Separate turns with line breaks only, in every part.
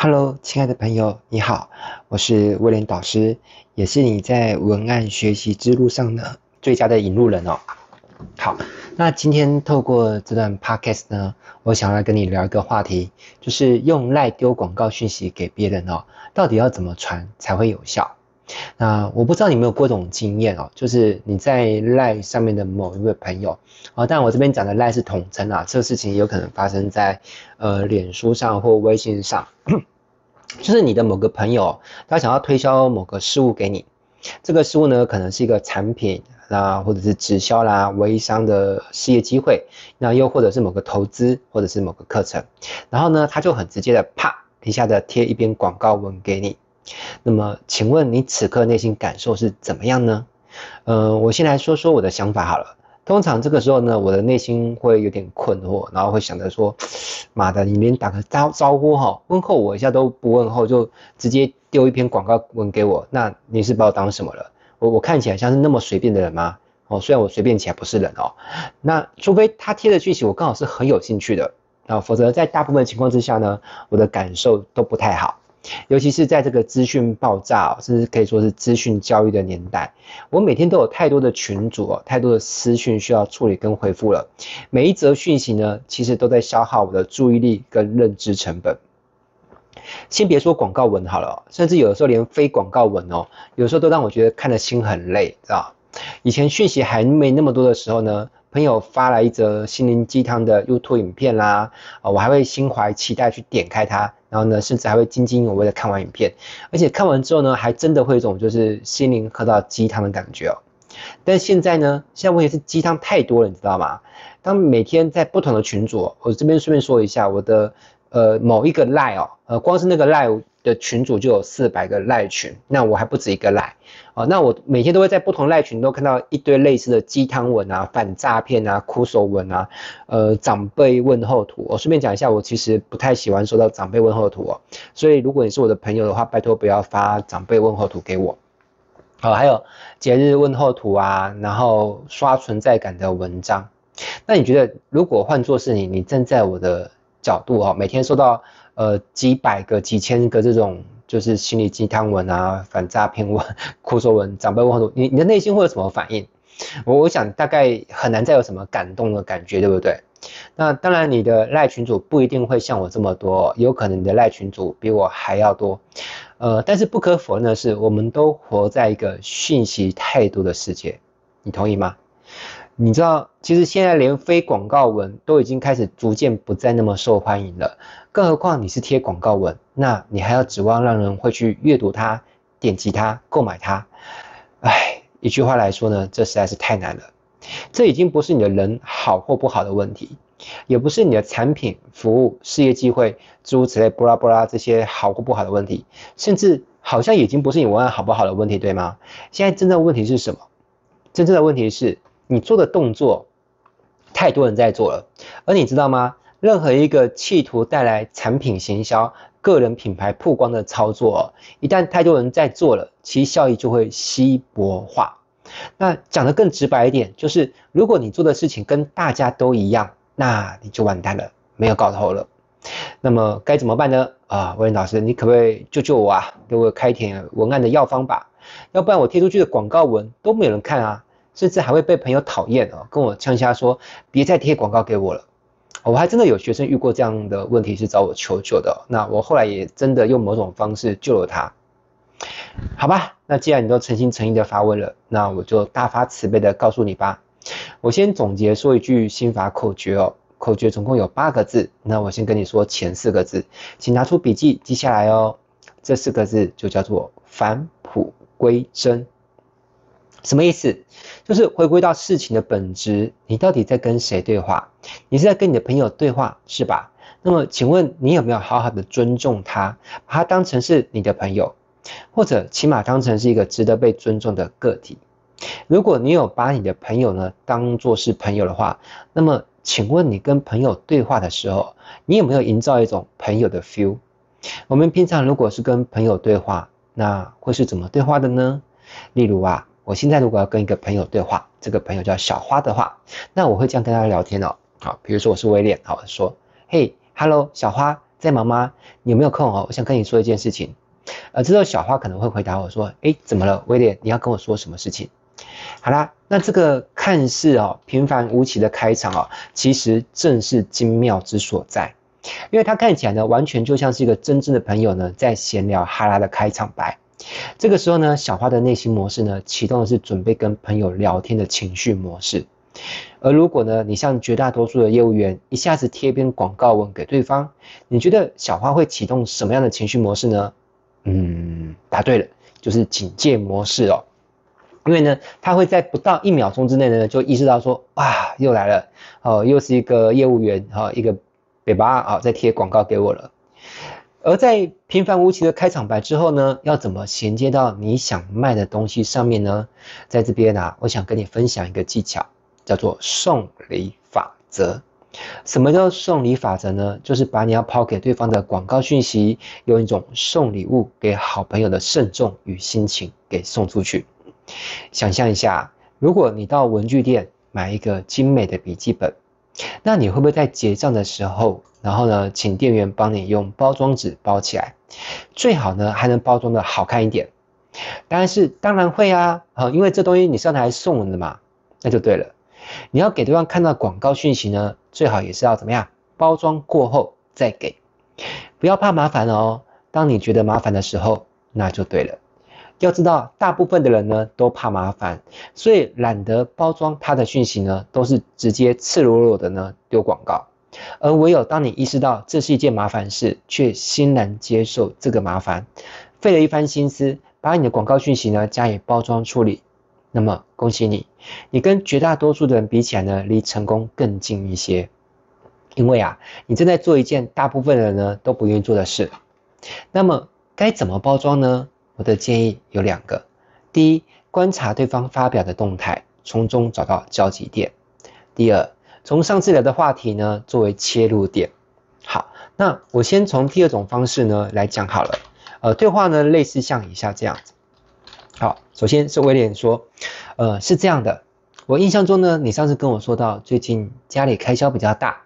Hello，亲爱的朋友，你好，我是威廉导师，也是你在文案学习之路上的最佳的引路人哦。好，那今天透过这段 Podcast 呢，我想要跟你聊一个话题，就是用赖丢广告讯息给别人哦，到底要怎么传才会有效？那我不知道你有没有过这种经验哦，就是你在赖上面的某一位朋友啊，但我这边讲的赖是统称啊，这个事情有可能发生在呃脸书上或微信上，就是你的某个朋友他想要推销某个事物给你，这个事物呢可能是一个产品啦，或者是直销啦、微商的事业机会，那又或者是某个投资或者是某个课程，然后呢他就很直接的啪一下子贴一篇广告文给你。那么，请问你此刻内心感受是怎么样呢？呃，我先来说说我的想法好了。通常这个时候呢，我的内心会有点困惑，然后会想着说：“妈的，你连打个招招呼哈，问候我一下都不问候，就直接丢一篇广告文给我，那你是把我当什么了？我我看起来像是那么随便的人吗？哦，虽然我随便起来不是人哦。那除非他贴的剧情我刚好是很有兴趣的啊，否则在大部分情况之下呢，我的感受都不太好。”尤其是在这个资讯爆炸，甚至可以说是资讯教育的年代，我每天都有太多的群组，太多的私讯需要处理跟回复了。每一则讯息呢，其实都在消耗我的注意力跟认知成本。先别说广告文好了，甚至有的时候连非广告文哦，有时候都让我觉得看得心很累，知道？以前讯息还没那么多的时候呢。朋友发来一则心灵鸡汤的 YouTube 影片啦，啊，我还会心怀期待去点开它，然后呢，甚至还会津津有味的看完影片，而且看完之后呢，还真的会有一种就是心灵喝到鸡汤的感觉哦。但现在呢，现在问题是鸡汤太多了，你知道吗？当每天在不同的群组，我这边顺便说一下，我的呃某一个 Line 哦，呃，光是那个 Line。的群组就有四百个赖群，那我还不止一个赖哦。那我每天都会在不同赖群都看到一堆类似的鸡汤文啊、反诈骗啊、哭手文啊、呃长辈问候图。我顺便讲一下，我其实不太喜欢收到长辈问候图哦。所以如果你是我的朋友的话，拜托不要发长辈问候图给我。好，还有节日问候图啊，然后刷存在感的文章。那你觉得，如果换作是你，你站在我的角度哦，每天收到。呃，几百个、几千个这种就是心理鸡汤文啊、反诈骗文、哭说文、长辈问候，你你的内心会有什么反应？我我想大概很难再有什么感动的感觉，对不对？那当然，你的赖群主不一定会像我这么多，有可能你的赖群主比我还要多。呃，但是不可否认的是，我们都活在一个讯息太多的世界，你同意吗？你知道，其实现在连非广告文都已经开始逐渐不再那么受欢迎了，更何况你是贴广告文，那你还要指望让人会去阅读它、点击它、购买它？唉，一句话来说呢，这实在是太难了。这已经不是你的人好或不好的问题，也不是你的产品、服务、事业机会诸如此类，布拉布拉这些好或不好的问题，甚至好像已经不是你文案好不好的问题，对吗？现在真正的问题是什么？真正的问题是。你做的动作，太多人在做了，而你知道吗？任何一个企图带来产品行销、个人品牌曝光的操作，一旦太多人在做了，其效益就会稀薄化。那讲得更直白一点，就是如果你做的事情跟大家都一样，那你就完蛋了，没有搞头了。那么该怎么办呢？啊，威廉老师，你可不可以救救我啊？给我开点文案的药方吧，要不然我贴出去的广告文都没有人看啊。甚至还会被朋友讨厌哦，跟我呛下说：“别再贴广告给我了。”我还真的有学生遇过这样的问题，是找我求救的。那我后来也真的用某种方式救了他。好吧，那既然你都诚心诚意的发问了，那我就大发慈悲的告诉你吧。我先总结说一句心法口诀哦，口诀总共有八个字。那我先跟你说前四个字，请拿出笔记记下来哦。这四个字就叫做返璞归真。什么意思？就是回归到事情的本质，你到底在跟谁对话？你是在跟你的朋友对话，是吧？那么，请问你有没有好好的尊重他，把他当成是你的朋友，或者起码当成是一个值得被尊重的个体？如果你有把你的朋友呢当做是朋友的话，那么，请问你跟朋友对话的时候，你有没有营造一种朋友的 feel？我们平常如果是跟朋友对话，那会是怎么对话的呢？例如啊。我现在如果要跟一个朋友对话，这个朋友叫小花的话，那我会这样跟他聊天哦。好，比如说我是威廉，好，我说，嘿，哈喽，小花，在忙吗？你有没有空哦？我想跟你说一件事情。呃，这时候小花可能会回答我说：“诶，怎么了，威廉？你要跟我说什么事情？”好啦，那这个看似哦平凡无奇的开场哦，其实正是精妙之所在，因为它看起来呢，完全就像是一个真正的朋友呢在闲聊哈拉的开场白。这个时候呢，小花的内心模式呢，启动的是准备跟朋友聊天的情绪模式。而如果呢，你像绝大多数的业务员，一下子贴一篇广告文给对方，你觉得小花会启动什么样的情绪模式呢？嗯，答对了，就是警戒模式哦。因为呢，他会在不到一秒钟之内呢，就意识到说，哇，又来了，哦，又是一个业务员，哈、哦，一个北巴啊，在贴广告给我了。而在平凡无奇的开场白之后呢，要怎么衔接到你想卖的东西上面呢？在这边啊，我想跟你分享一个技巧。叫做送礼法则。什么叫送礼法则呢？就是把你要抛给对方的广告讯息，用一种送礼物给好朋友的慎重与心情给送出去。想象一下，如果你到文具店买一个精美的笔记本，那你会不会在结账的时候，然后呢，请店员帮你用包装纸包起来？最好呢，还能包装的好看一点。当然是当然会啊，啊，因为这东西你是要拿来送人的嘛，那就对了。你要给对方看到广告讯息呢，最好也是要怎么样？包装过后再给，不要怕麻烦哦。当你觉得麻烦的时候，那就对了。要知道，大部分的人呢都怕麻烦，所以懒得包装他的讯息呢，都是直接赤裸裸的呢丢广告。而唯有当你意识到这是一件麻烦事，却欣然接受这个麻烦，费了一番心思，把你的广告讯息呢加以包装处理。那么恭喜你，你跟绝大多数的人比起来呢，离成功更近一些。因为啊，你正在做一件大部分人呢都不愿意做的事。那么该怎么包装呢？我的建议有两个：第一，观察对方发表的动态，从中找到交集点；第二，从上次聊的话题呢作为切入点。好，那我先从第二种方式呢来讲好了。呃，对话呢类似像以下这样子。好，首先是威廉说，呃，是这样的，我印象中呢，你上次跟我说到最近家里开销比较大，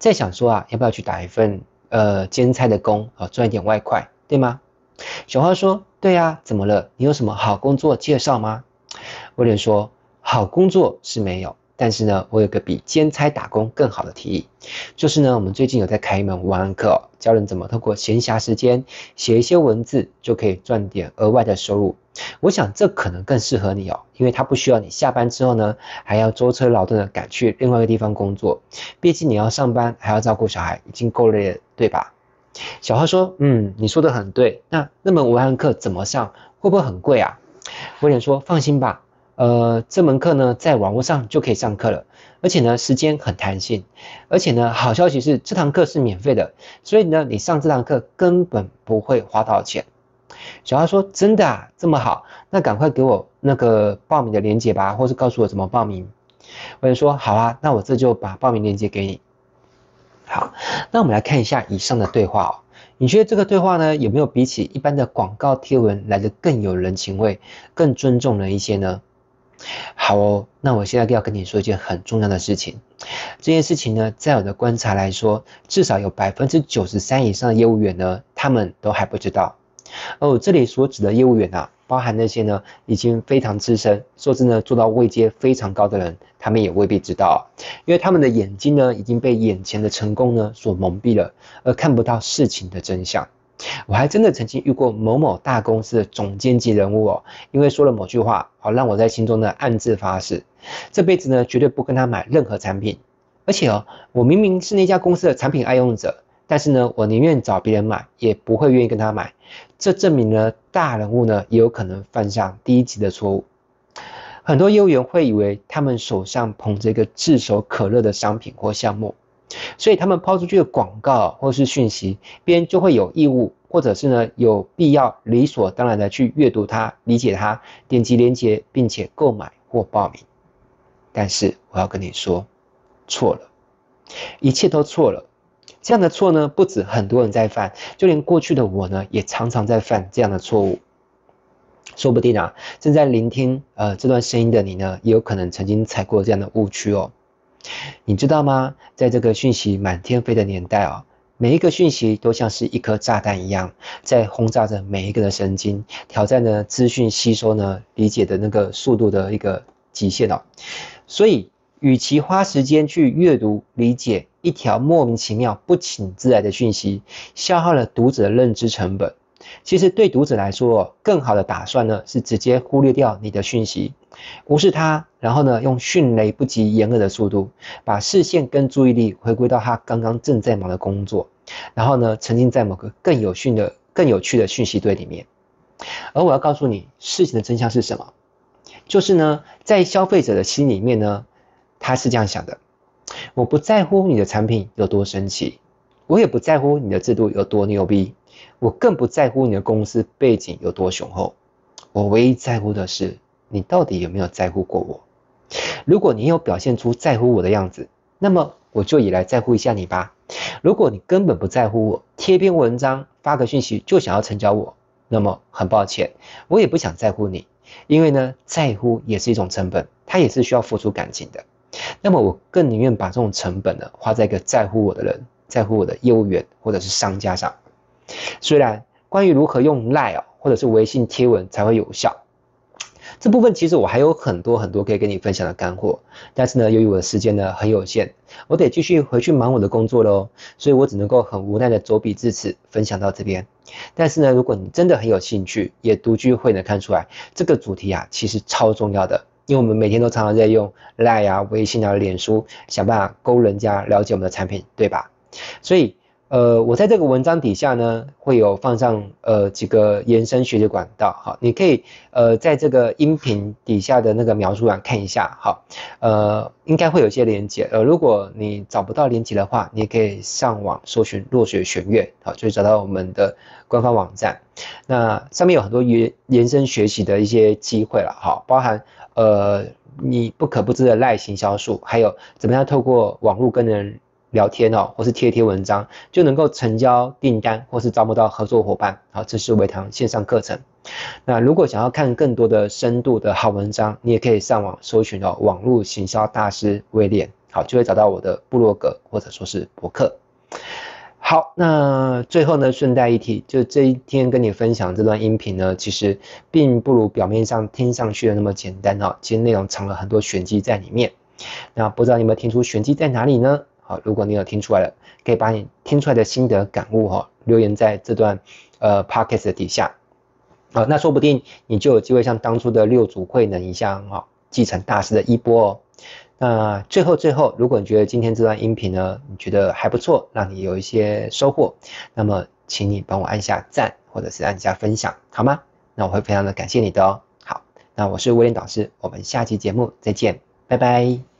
在想说啊，要不要去打一份呃兼差的工啊，赚一点外快，对吗？小花说，对呀，怎么了？你有什么好工作介绍吗？威廉说，好工作是没有。但是呢，我有个比兼差打工更好的提议，就是呢，我们最近有在开一门文案课，教人怎么透过闲暇时间写一些文字，就可以赚点额外的收入。我想这可能更适合你哦，因为它不需要你下班之后呢，还要舟车劳顿的赶去另外一个地方工作，毕竟你要上班还要照顾小孩，已经够累了，对吧？小花说：“嗯，你说的很对。那那门文案课怎么上？会不会很贵啊？”威廉说：“放心吧。”呃，这门课呢，在网络上就可以上课了，而且呢，时间很弹性，而且呢，好消息是这堂课是免费的，所以呢，你上这堂课根本不会花到钱。小花说：“真的啊，这么好，那赶快给我那个报名的链接吧，或是告诉我怎么报名。”我就说：“好啊，那我这就把报名链接给你。”好，那我们来看一下以上的对话哦，你觉得这个对话呢，有没有比起一般的广告贴文来得更有人情味，更尊重人一些呢？好哦，那我现在要跟你说一件很重要的事情。这件事情呢，在我的观察来说，至少有百分之九十三以上的业务员呢，他们都还不知道。而我这里所指的业务员啊，包含那些呢已经非常资深，甚至呢做到位阶非常高的人，他们也未必知道，因为他们的眼睛呢已经被眼前的成功呢所蒙蔽了，而看不到事情的真相。我还真的曾经遇过某某大公司的总监级人物哦，因为说了某句话，好让我在心中呢暗自发誓，这辈子呢绝对不跟他买任何产品。而且哦，我明明是那家公司的产品爱用者，但是呢，我宁愿找别人买，也不会愿意跟他买。这证明了大人物呢也有可能犯下低级的错误。很多业务员会以为他们手上捧着一个炙手可热的商品或项目。所以他们抛出去的广告或是讯息，别人就会有义务，或者是呢有必要理所当然的去阅读它、理解它、点击链接，并且购买或报名。但是我要跟你说，错了，一切都错了。这样的错呢，不止很多人在犯，就连过去的我呢，也常常在犯这样的错误。说不定啊，正在聆听呃这段声音的你呢，也有可能曾经踩过这样的误区哦。你知道吗？在这个讯息满天飞的年代哦，每一个讯息都像是一颗炸弹一样，在轰炸着每一个的神经，挑战呢资讯吸收呢理解的那个速度的一个极限哦。所以，与其花时间去阅读理解一条莫名其妙、不请自来的讯息，消耗了读者的认知成本，其实对读者来说，更好的打算呢是直接忽略掉你的讯息，无视它，然后呢用迅雷不及掩耳的速度，把视线跟注意力回归到他刚刚正在忙的工作。然后呢，沉浸在某个更有趣的、更有趣的讯息堆里面。而我要告诉你，事情的真相是什么？就是呢，在消费者的心里面呢，他是这样想的：我不在乎你的产品有多神奇，我也不在乎你的制度有多牛逼，我更不在乎你的公司背景有多雄厚。我唯一在乎的是，你到底有没有在乎过我？如果你有表现出在乎我的样子，那么我就也来在乎一下你吧。如果你根本不在乎我，贴篇文章发个讯息就想要成交我，那么很抱歉，我也不想在乎你，因为呢，在乎也是一种成本，它也是需要付出感情的。那么我更宁愿把这种成本呢花在一个在乎我的人，在乎我的业务员或者是商家上。虽然关于如何用 lie 或者是微信贴文才会有效。这部分其实我还有很多很多可以跟你分享的干货，但是呢，由于我的时间呢很有限，我得继续回去忙我的工作喽，所以我只能够很无奈的走笔至此，分享到这边。但是呢，如果你真的很有兴趣，也独具慧能看出来，这个主题啊其实超重要的，因为我们每天都常常在用 LINE 啊、微信啊、脸书，想办法勾人家了解我们的产品，对吧？所以。呃，我在这个文章底下呢，会有放上呃几个延伸学习管道，好，你可以呃在这个音频底下的那个描述栏看一下，好，呃，应该会有一些连接，呃，如果你找不到连接的话，你也可以上网搜寻落雪玄月，好，就会找到我们的官方网站，那上面有很多延延伸学习的一些机会了，好，包含呃你不可不知的赖行销术，还有怎么样透过网络跟人。聊天哦，或是贴贴文章，就能够成交订单，或是招募到合作伙伴。好，这是微堂线上课程。那如果想要看更多的深度的好文章，你也可以上网搜寻到网络行销大师威廉，好，就会找到我的部落格或者说是博客。好，那最后呢，顺带一提，就这一天跟你分享这段音频呢，其实并不如表面上听上去的那么简单哦，其实内容藏了很多玄机在里面。那不知道你有没有听出玄机在哪里呢？好，如果你有听出来了，可以把你听出来的心得感悟哈，留言在这段呃 podcast 的底下，啊，那说不定你就有机会像当初的六祖慧能一样哈，继承大师的衣钵哦。那最后最后，如果你觉得今天这段音频呢，你觉得还不错，让你有一些收获，那么请你帮我按下赞，或者是按下分享，好吗？那我会非常的感谢你的哦。好，那我是威廉导师，我们下期节目再见，拜拜。